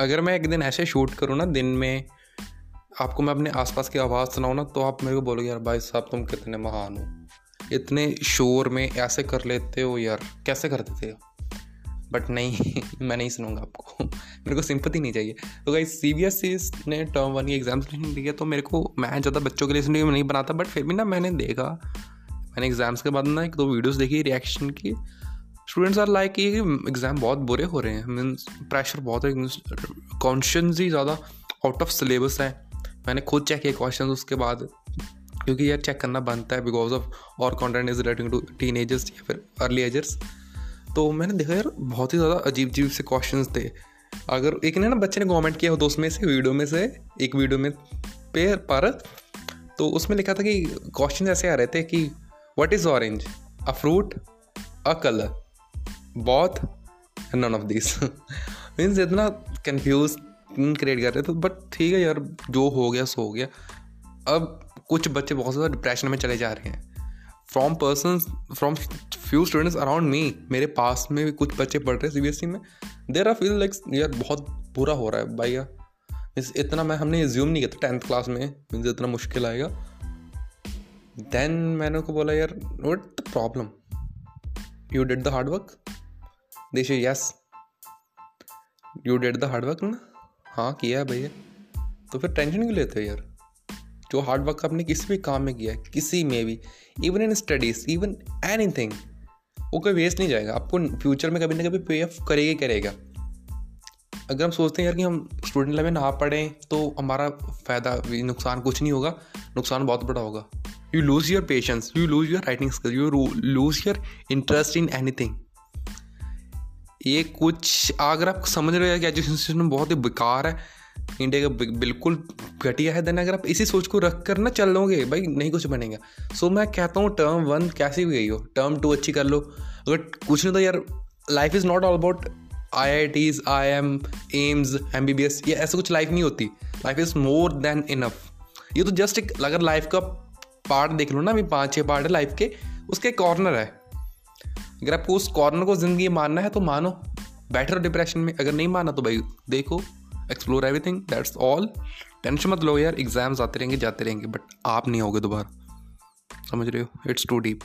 अगर मैं एक दिन ऐसे शूट करूँ ना, दिन में आपको मैं अपने आसपास की आवाज़ सुनाऊँ ना तो आप मेरे को बोलोगे, यार भाई साहब, तुम कितने महान हो। इतने शोर में ऐसे कर लेते हो यार। कैसे करते थे? बट नहीं, मैं नहीं सुनूँगा आपको। मेरे को सिंपति नहीं चाहिए। तो भाई सी बी एस ई ने टर्म वन की एग्ज़ाम्स नहीं दिया तो मेरे को, मैं ज़्यादा बच्चों के लिए इसलिए नहीं बनाता बट फिर भी ना मैंने देखा। मैंने एग्ज़ाम्स के बाद ना एक दो वीडियोस देखी रिएक्शन की। स्टूडेंट्स आर लाइक कि एग्ज़ाम बहुत बुरे हो रहे हैं। मीन्स प्रेशर बहुत है। कॉन्शियस ही ज़्यादा आउट ऑफ़ सिलेबस है। मैंने खुद चेक किया क्वेश्चन उसके बाद। क्योंकि यार चेक करना बनता है because of our content is relating to teenagers या फिर अर्ली एजर्स तो मैंने देखा, यार, बहुत ही ज़्यादा अजीब अजीब से क्वेश्चन थे। अगर एक ने ना बच्चे ने कमेंट किया हो तो उसमें से वीडियो में से, एक वीडियो में पे पर तो उसमें लिखा था कि क्वेश्चन ऐसे आ रहे थे कि what is orange a fruit a colour both none of this means इतना कन्फ्यूज़ क्रिएट कर रहे थे बट ठीक है यार, जो हो गया, सो हो गया। अब कुछ बच्चे बहुत ज़्यादा डिप्रेशन में चले जा रहे हैं। From person from few students around me मेरे पास में भी कुछ बच्चे पढ़ रहे हैं सी में। देर आर फील लाइक यार, बहुत बुरा हो रहा है भाई यार। मीन्स इतना मैं, हमने ज्यूम नहीं किया था टेंथ क्लास में मीन्स इतना मुश्किल आएगा। देन मैंने को बोला, यार what the problem you did the hard work देश yes you did the hard work ना? हाँ किया है भैया। तो फिर टेंशन क्यों लेते हो यार? जो हार्ड वर्क आपने किसी भी काम में किया है, किसी में भी even in studies even anything वो कोई वेस्ट नहीं जाएगा। आपको फ्यूचर में कभी ना कभी पे ऑफ़ करेगा करेगा। अगर हम सोचते हैं यार कि हम स्टूडेंट लेवल ना पढ़ें तो हमारा फ़ायदा नुकसान कुछ नहीं होगा, नुकसान बहुत बड़ा होगा। You lose your patience you lose your writing skill you lose your interest in anything ये कुछ अगर आप समझ रहे हो कि एजुकेशन सिस्टम बहुत ही बेकार है इंडिया का बिल्कुल घटिया है देन अगर आप इसी सोच को रख कर ना चल लोगे भाई नहीं कुछ बनेगा। सो so, मैं कहता हूँ टर्म वन कैसी भी गई हो टर्म टू अच्छी कर लो। अगर कुछ नहीं तो यार life is not all about I I Ts I M AIIMS M B B S ये ऐसा कुछ लाइफ नहीं होती। Life is more than enough ये तो जस्ट एक अगर लाइफ का पार्ट देख लो ना अभी पाँच छः पार्ट है लाइफ के उसके कॉर्नर है। अगर आपको उस कॉर्नर को ज़िंदगी मानना है तो मानो। बैठे रहो डिप्रेशन में अगर नहीं माना तो भाई देखो explore everything that's all tension मत लो यार एग्ज़ाम्स आते रहेंगे, जाते रहेंगे बट आप नहीं होगे दोबारा। समझ रहे हो? It's to deep